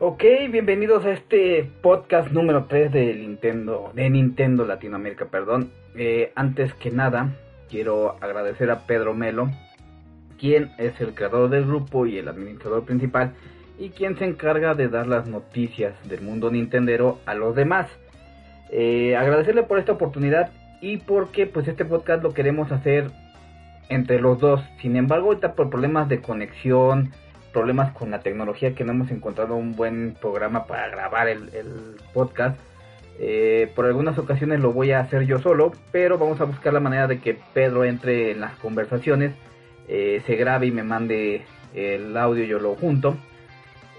Ok, bienvenidos a este podcast número 3 de Nintendo, de Nintendo Latinoamérica, perdón. Eh, antes que nada, quiero agradecer a Pedro Melo, quien es el creador del grupo y el administrador principal, y quien se encarga de dar las noticias del mundo nintendero a los demás. Eh, agradecerle por esta oportunidad y porque pues este podcast lo queremos hacer entre los dos. Sin embargo, ahorita por problemas de conexión, problemas con la tecnología que no hemos encontrado un buen programa para grabar el, podcast. Eh, por algunas ocasiones lo voy a hacer yo solo, pero vamos a buscar la manera de que Pedro entre en las conversaciones, eh, se grabe y me mande el audio yo lo junto.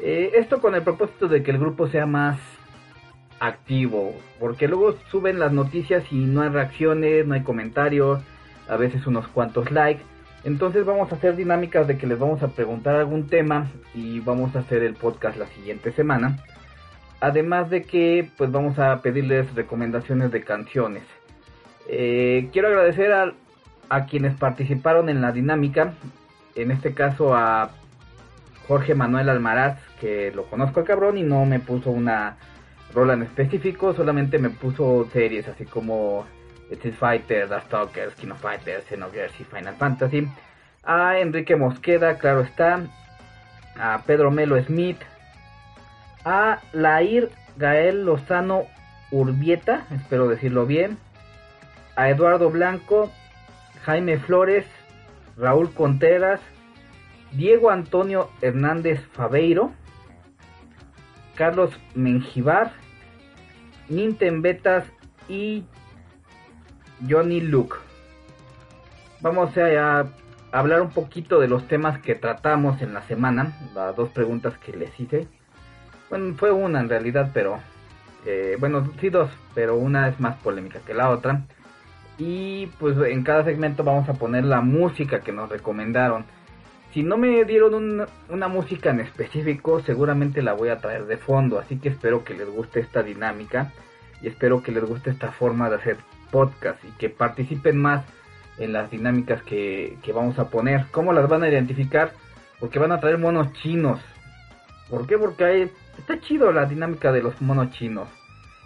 Eh, esto con el propósito de que el grupo sea más activo, porque luego suben las noticias y no hay reacciones, no hay comentarios, a veces unos cuantos likes entonces vamos a hacer dinámicas de que les vamos a preguntar algún tema y vamos a hacer el podcast la siguiente semana. Además de que pues vamos a pedirles recomendaciones de canciones. Eh, quiero agradecer a, a quienes participaron en la dinámica. En este caso a Jorge Manuel Almaraz, que lo conozco al cabrón y no me puso una rola en específico, solamente me puso series así como Street Fighter, The Stalkers, King of Fighters, Xenogears y Final Fantasy. A Enrique Mosqueda, claro está. A Pedro Melo Smith. A Lair Gael Lozano Urbieta, espero decirlo bien. A Eduardo Blanco, Jaime Flores, Raúl Contreras, Diego Antonio Hernández Fabeiro, Carlos Menjivar, Ninten Betas y Johnny Luke. Vamos a, hablar un poquito de los temas que tratamos en la semana, las dos preguntas que les hice. Bueno, fue una en realidad, pero eh, bueno, sí dos, pero una es más polémica que la otra. Y pues en cada segmento vamos a poner la música que nos recomendaron. Si no me dieron una música en específico, seguramente la voy a traer de fondo. Así que espero que les guste esta dinámica y espero que les guste esta forma de hacer podcast y que participen más en las dinámicas que, vamos a poner. ¿Cómo las van a identificar? Porque van a traer monos chinos. ¿Por qué? Porque está chido la dinámica de los monos chinos.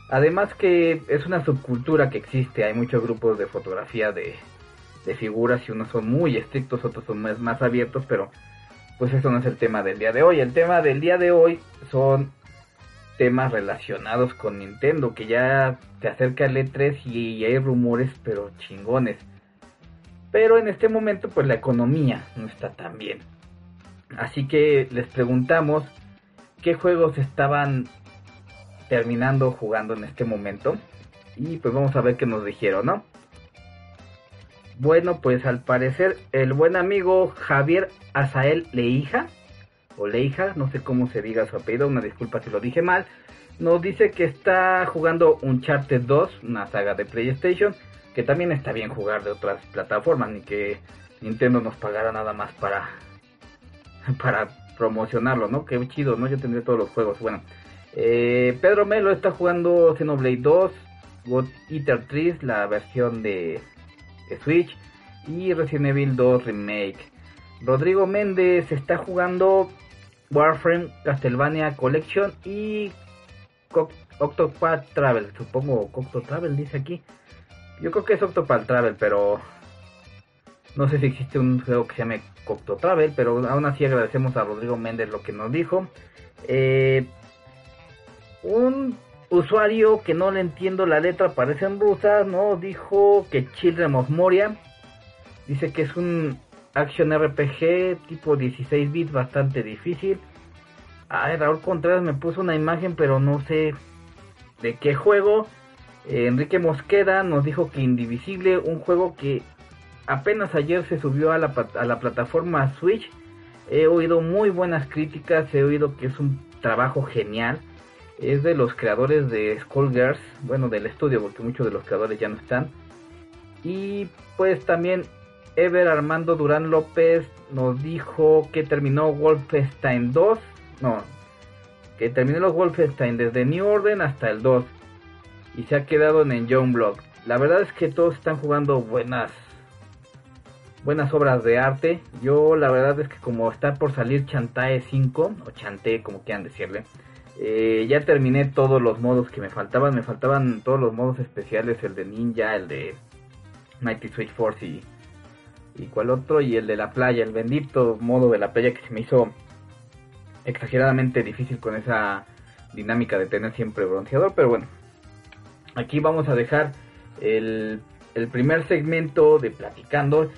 Además que es una subcultura que existe. Hay muchos grupos de fotografía de, de figuras y unos son muy estrictos, otros son más, más abiertos, pero pues eso no es el tema del día de hoy. El tema del día de hoy son temas relacionados con Nintendo, que ya se acerca el E3 y hay rumores, pero chingones. Pero en este momento, pues la economía no está tan bien. Así que les preguntamos qué juegos estaban terminando jugando en este momento. Y pues vamos a ver qué nos dijeron, ¿no? Bueno, pues al parecer el buen amigo Javier Azael Leija o Leija, no sé cómo se diga su apellido, una disculpa si lo dije mal, nos dice que está jugando Uncharted 2, una saga de PlayStation, que también está bien jugar de otras plataformas, ni que Nintendo nos pagara nada más para, para promocionarlo, ¿no? Qué chido, ¿no? Yo tendré todos los juegos. Bueno, eh, Pedro Melo está jugando Xenoblade 2, God Eater 3, la versión de Switch, y Resident Evil 2 Remake. Rodrigo Méndez está jugando Warframe Castlevania Collection y Octopath Travel. Supongo Octo Travel dice aquí. Yo creo que es Octopath Travel, pero no sé si existe un juego que se llame Octo Travel, pero aún así agradecemos a Rodrigo Méndez lo que nos dijo. Eh, un usuario que no le entiendo la letra, parece en rusa, ¿no? Dijo que Children of Moria. Dice que es un Action RPG tipo 16 bits bastante difícil. Ay, Raúl Contreras me puso una imagen, pero no sé de qué juego. Eh, Enrique Mosqueda nos dijo que Indivisible, un juego que apenas ayer se subió a la, plataforma Switch. He oído muy buenas críticas, he oído que es un trabajo genial. Es de los creadores de Skullgirls, bueno, del estudio, porque muchos de los creadores ya no están. Y pues también Ever Armando Durán López nos dijo que terminó Wolfenstein 2. No, que terminó los Wolfenstein desde New Order hasta el 2. Y se ha quedado en Young Block. La verdad es que todos están jugando buenas buenas obras de arte. Yo la verdad es que como está por salir Chantae 5 o Chanté como quieran decirle, eh, ya terminé todos los modos que me faltaban. Me faltaban todos los modos especiales, el de Ninja, el de Mighty Switch Force y y cuál otro y el de la playa, el bendito modo de la playa que se me hizo exageradamente difícil con esa dinámica de tener siempre bronceador, pero bueno, aquí vamos a dejar el, primer segmento de platicando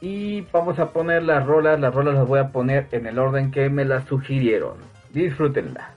y vamos a poner las rolas, las rolas las voy a poner en el orden que me las sugirieron. Disfrútenlas.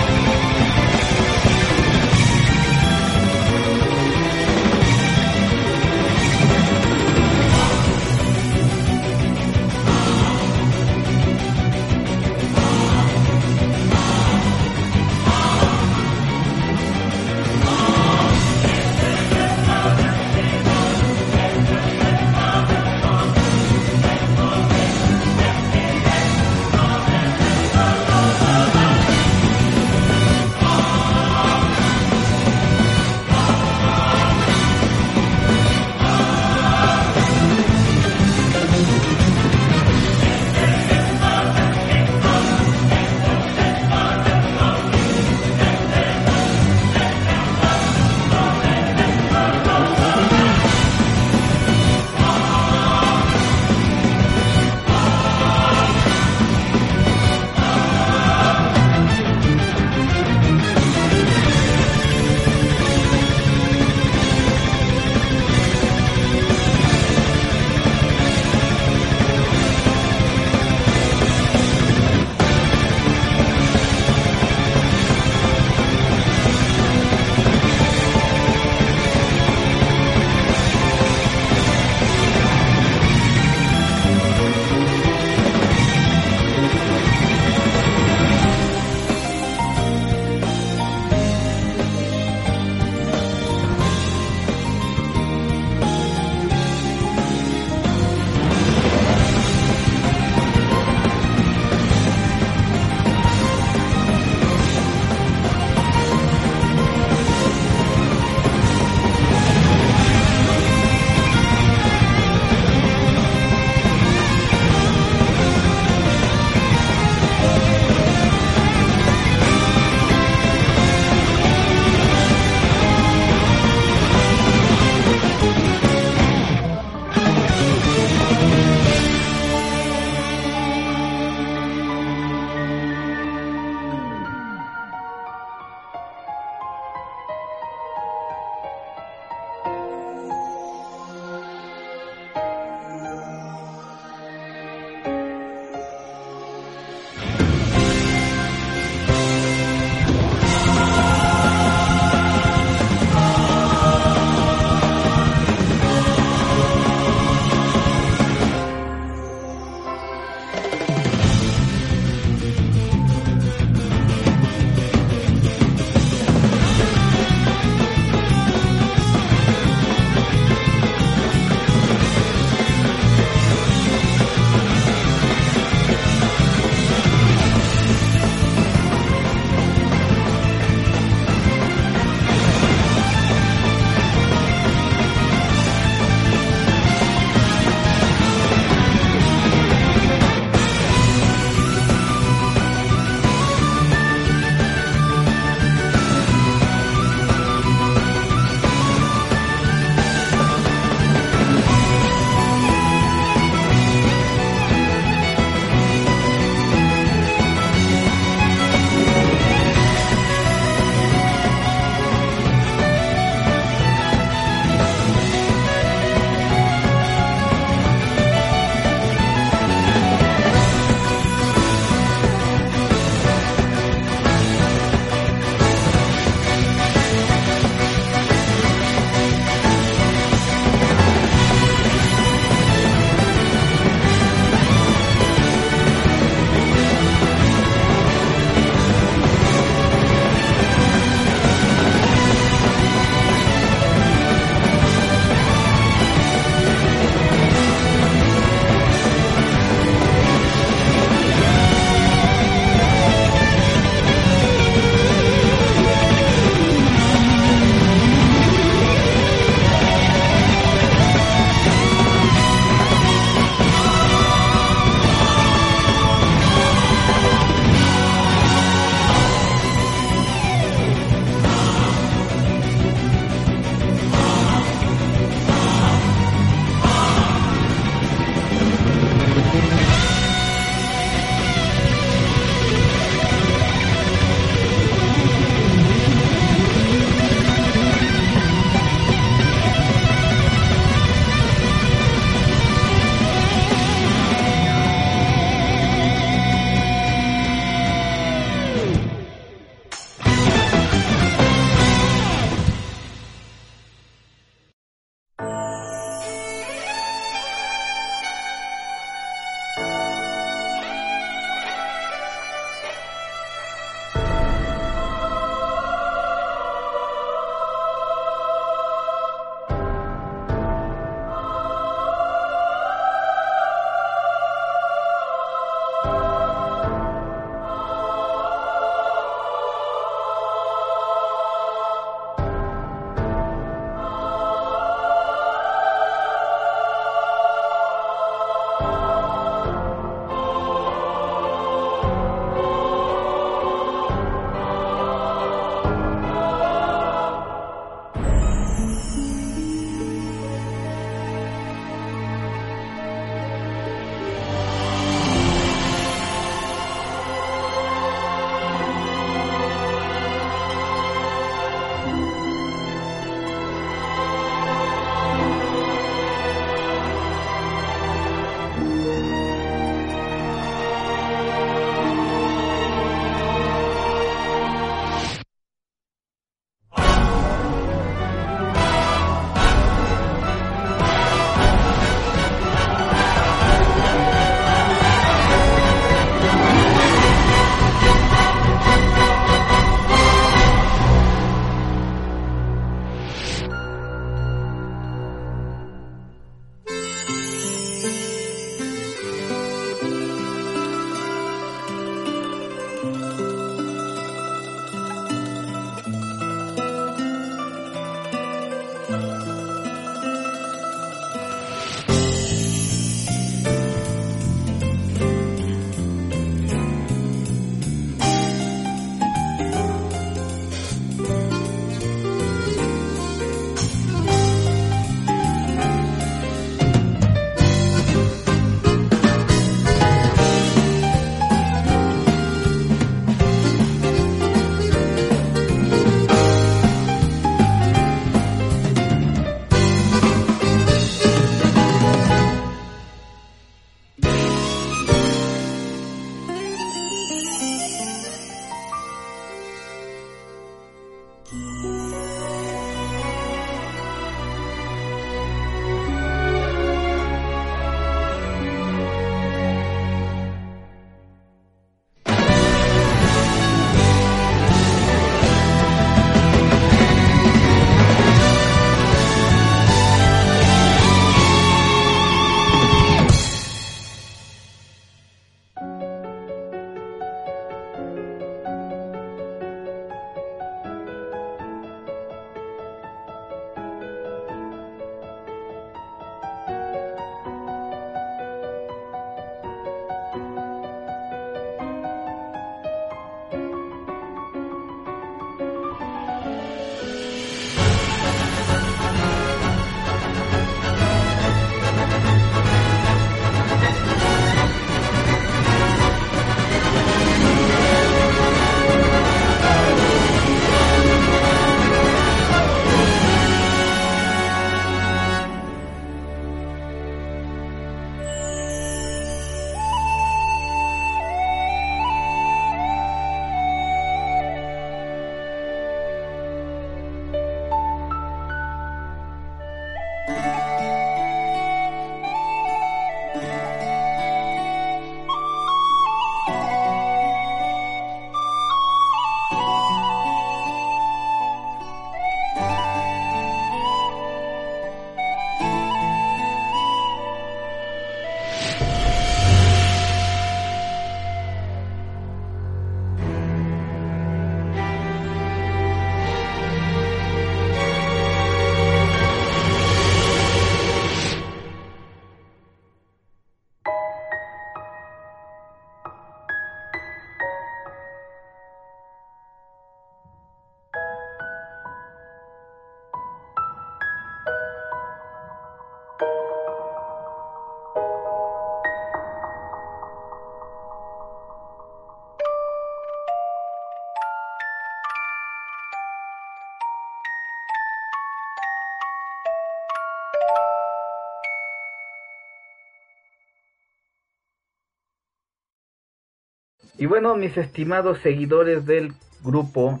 Bueno, mis estimados seguidores del grupo,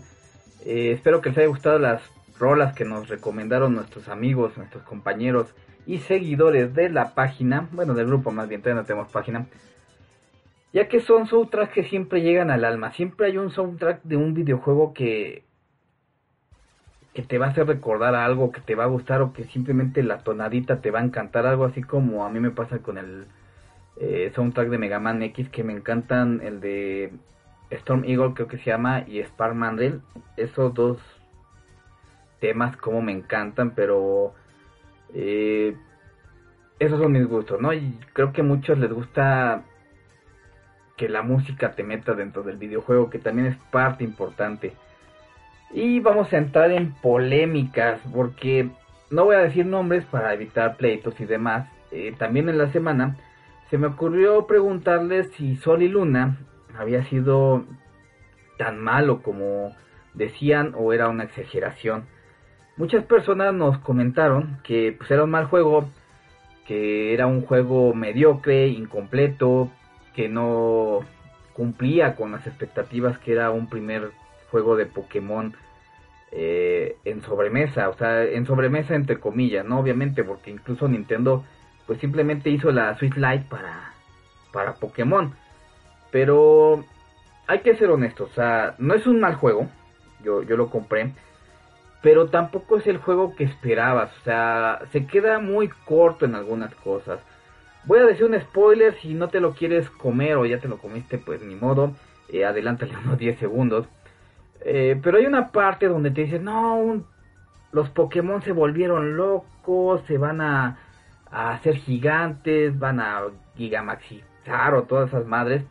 eh, espero que les haya gustado las rolas que nos recomendaron nuestros amigos, nuestros compañeros y seguidores de la página, bueno, del grupo más bien, todavía no tenemos página, ya que son soundtracks que siempre llegan al alma, siempre hay un soundtrack de un videojuego que que te va a hacer recordar algo, que te va a gustar o que simplemente la tonadita te va a encantar, algo así como a mí me pasa con el eh, soundtrack de Mega Man X, que me encantan el de Storm Eagle creo que se llama y Spark Mandrill, esos dos temas como me encantan, pero eh, esos son mis gustos, ¿no? Y creo que a muchos les gusta que la música te meta dentro del videojuego, que también es parte importante. Y vamos a entrar en polémicas, porque no voy a decir nombres para evitar pleitos y demás. Eh, también en la semana se me ocurrió preguntarles si Sol y Luna había sido tan malo como decían o era una exageración. Muchas personas nos comentaron que pues, era un mal juego, que era un juego mediocre, incompleto, que no cumplía con las expectativas que era un primer juego de Pokémon eh, en sobremesa, o sea, en sobremesa entre comillas, ¿no? Obviamente, porque incluso Nintendo pues simplemente hizo la Switch Lite para, para Pokémon. Pero hay que ser honestos, o sea, no es un mal juego, yo, yo lo compré, pero tampoco es el juego que esperabas, o sea, se queda muy corto en algunas cosas. Voy a decir un spoiler, si no te lo quieres comer o ya te lo comiste, pues ni modo, eh, adelántale unos 10 segundos. Eh, pero hay una parte donde te dicen, no, los Pokémon se volvieron locos, se van a, a hacer gigantes, van a gigamaxizar o todas esas madres.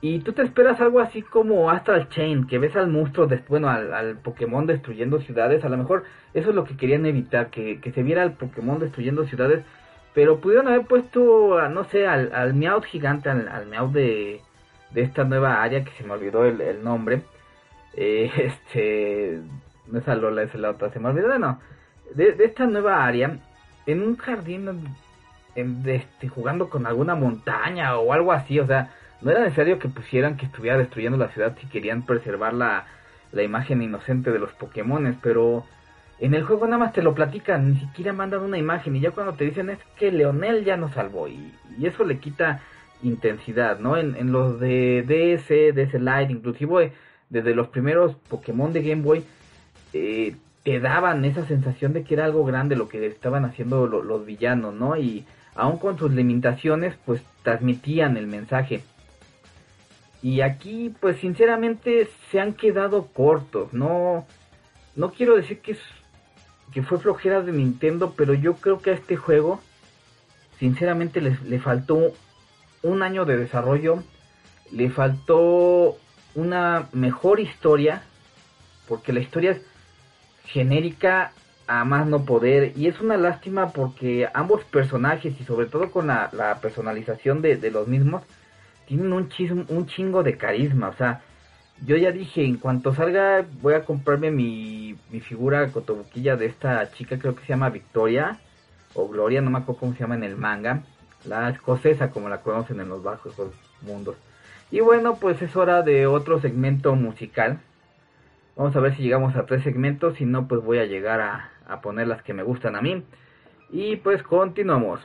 Y tú te esperas algo así como Astral Chain, que ves al monstruo, bueno, al, al, Pokémon destruyendo ciudades. A lo mejor eso es lo que querían evitar, que, que se viera al Pokémon destruyendo ciudades. Pero pudieron haber puesto, no sé, al, al Meowth gigante, al, al de, de esta nueva área, que se me olvidó el, nombre. Eh, este, no es Lola, es la otra, se me olvidó, no. De, de esta nueva área, en un jardín, en, este, jugando con alguna montaña o algo así, o sea no era necesario que pusieran que estuviera destruyendo la ciudad si querían preservar la, la imagen inocente de los Pokémones, pero en el juego nada más te lo platican, ni siquiera mandan una imagen y ya cuando te dicen es que Leonel ya nos salvó y, y eso le quita intensidad, ¿no? En, en, los de DS, DS Lite, inclusive desde los primeros Pokémon de Game Boy, eh, te daban esa sensación de que era algo grande lo que estaban haciendo lo, los villanos, ¿no? Y aun con sus limitaciones, pues transmitían el mensaje. Y aquí, pues sinceramente, se han quedado cortos. No, no quiero decir que, es, que fue flojera de Nintendo, pero yo creo que a este juego, sinceramente, le, faltó un año de desarrollo. Le faltó una mejor historia. Porque la historia genérica a más no poder. Y es una lástima porque ambos personajes, y sobre todo con la, personalización de, los mismos, tienen un, chismo, un chingo de carisma, o sea, yo ya dije, en cuanto salga voy a comprarme mi, mi figura cotobuquilla de esta chica, creo que se llama Victoria, o Gloria, no me acuerdo cómo se llama en el manga, la escocesa como la conocen en los bajos mundos. Y bueno, pues es hora de otro segmento musical. Vamos a ver si llegamos a tres segmentos, si no, pues voy a llegar a, a poner las que me gustan a mí. Y pues continuamos.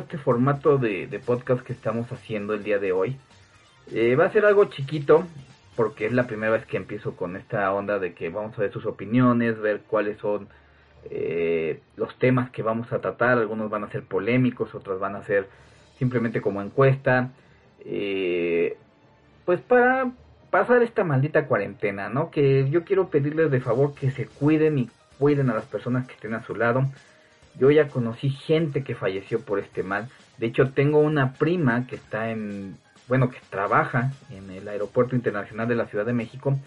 Este formato de, de podcast que estamos haciendo el día de hoy. Eh, va a ser algo chiquito, porque es la primera vez que empiezo con esta onda de que vamos a ver sus opiniones, ver cuáles son eh, los temas que vamos a tratar. Algunos van a ser polémicos, otros van a ser simplemente como encuesta. Eh, pues para pasar esta maldita cuarentena, ¿no? Que yo quiero pedirles de favor que se cuiden y cuiden a las personas que estén a su lado. Yo ya conocí gente que falleció por este mal. De hecho, tengo una prima que está en, bueno, que trabaja en el Aeropuerto Internacional de la Ciudad de México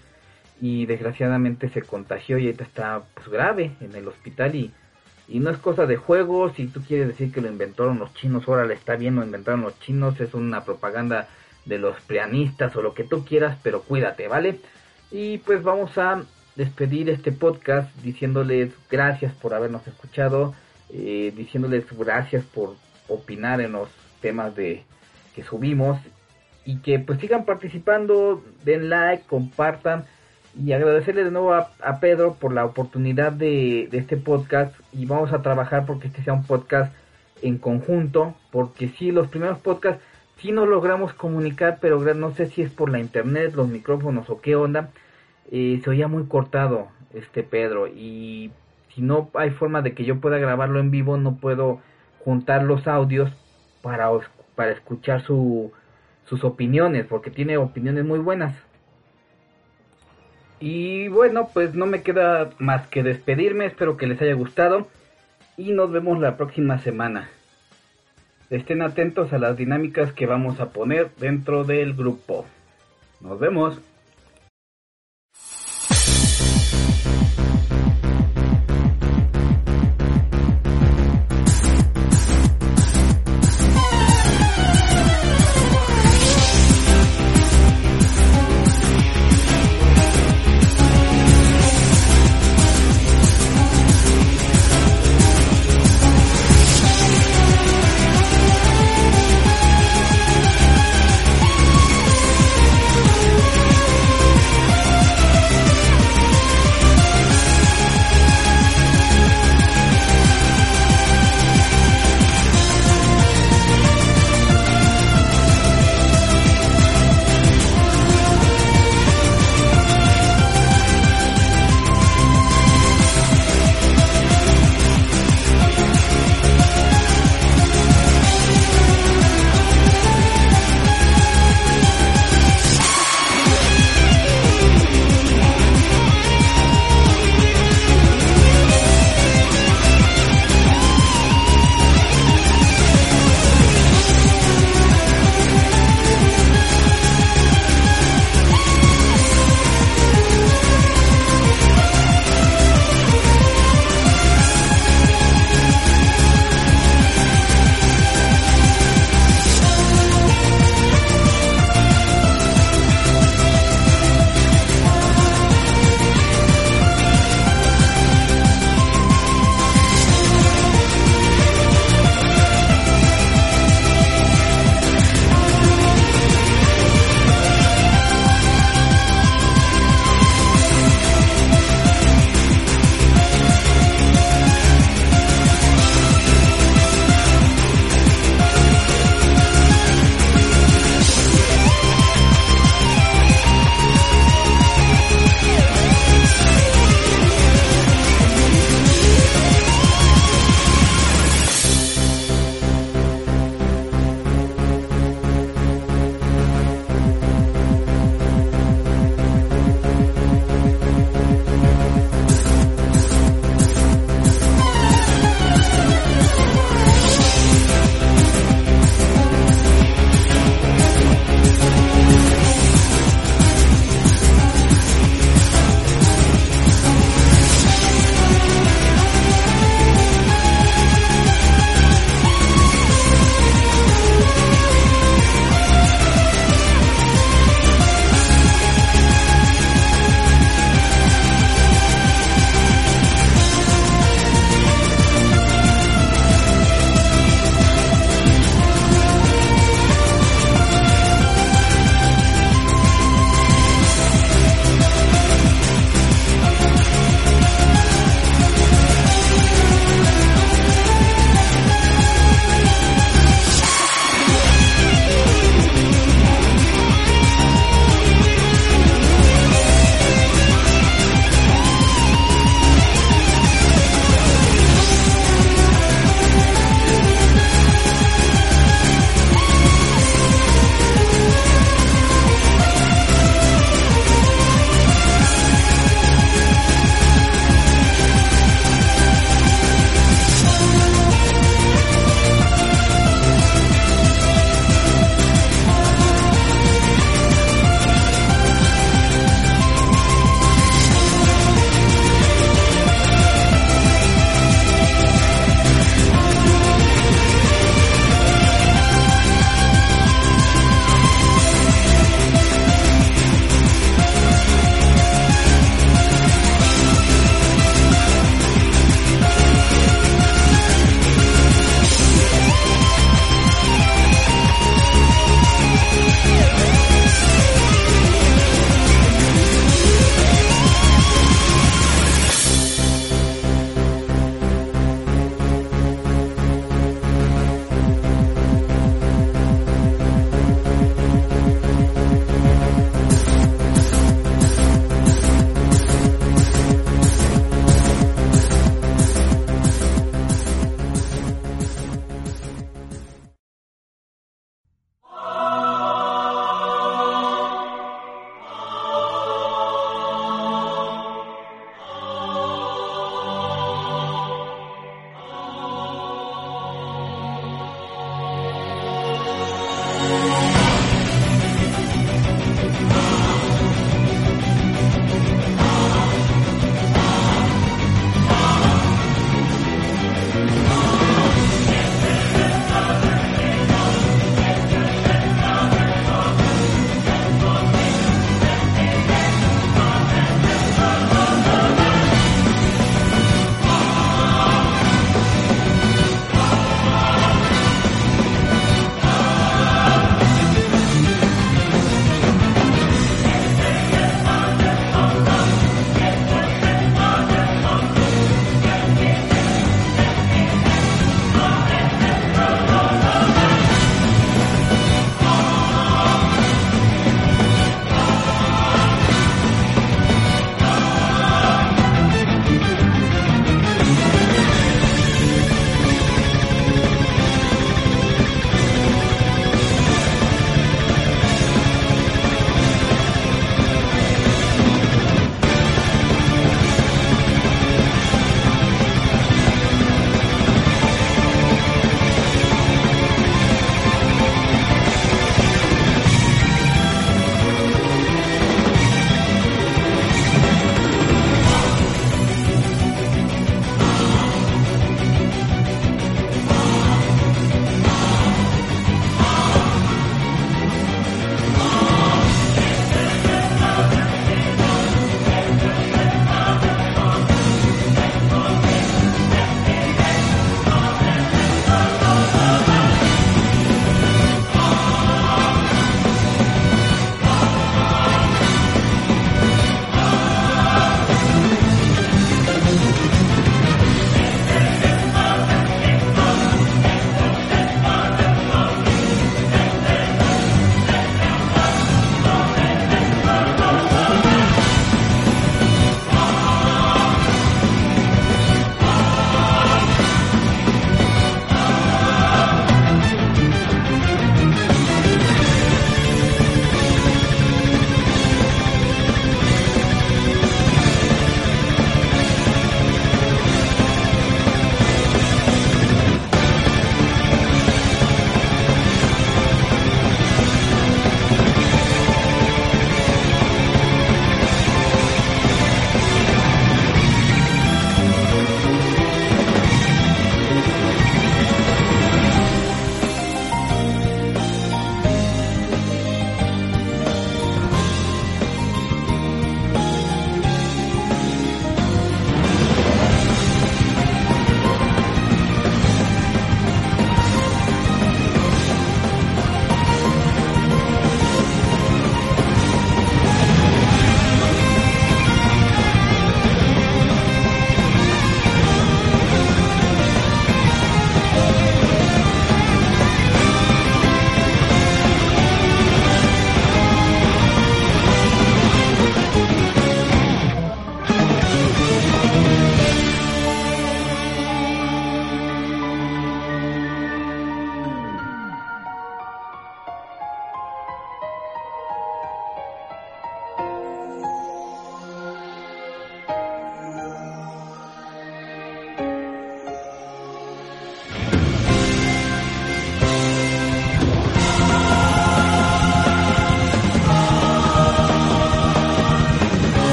y desgraciadamente se contagió y está pues grave en el hospital y, y no es cosa de juego. Si tú quieres decir que lo inventaron los chinos, ahora le está bien, lo inventaron los chinos, es una propaganda de los preanistas o lo que tú quieras, pero cuídate, ¿vale? Y pues vamos a despedir este podcast diciéndoles gracias por habernos escuchado. Eh, diciéndoles gracias por opinar en los temas de que subimos y que pues sigan participando, den like, compartan y agradecerle de nuevo a, Pedro por la oportunidad de, de, este podcast y vamos a trabajar porque este sea un podcast en conjunto, porque sí, los primeros podcasts sí nos logramos comunicar, pero no sé si es por la internet, los micrófonos o qué onda, eh, se oía muy cortado este Pedro y si no hay forma de que yo pueda grabarlo en vivo, no puedo juntar los audios para, para escuchar su, sus opiniones, porque tiene opiniones muy buenas. Y bueno, pues no me queda más que despedirme, espero que les haya gustado y nos vemos la próxima semana. Estén atentos a las dinámicas que vamos a poner dentro del grupo. Nos vemos.